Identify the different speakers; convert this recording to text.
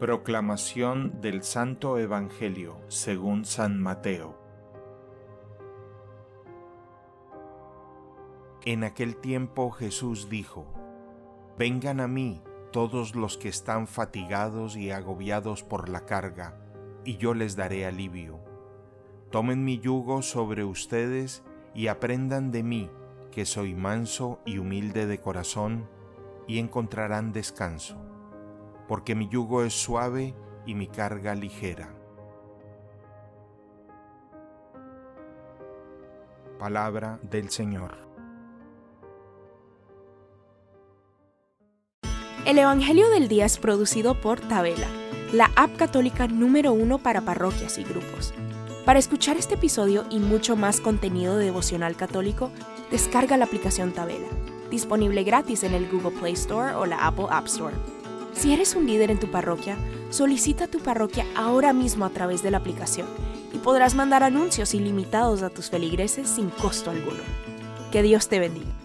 Speaker 1: Proclamación del Santo Evangelio según San Mateo. En aquel tiempo Jesús dijo, Vengan a mí todos los que están fatigados y agobiados por la carga, y yo les daré alivio. Tomen mi yugo sobre ustedes y aprendan de mí, que soy manso y humilde de corazón, y encontrarán descanso, porque mi yugo es suave y mi carga ligera. Palabra del Señor.
Speaker 2: El Evangelio del Día es producido por Tabela, la app católica número uno para parroquias y grupos. Para escuchar este episodio y mucho más contenido de devocional católico, descarga la aplicación Tabela, disponible gratis en el Google Play Store o la Apple App Store. Si eres un líder en tu parroquia, solicita tu parroquia ahora mismo a través de la aplicación y podrás mandar anuncios ilimitados a tus feligreses sin costo alguno. Que Dios te bendiga.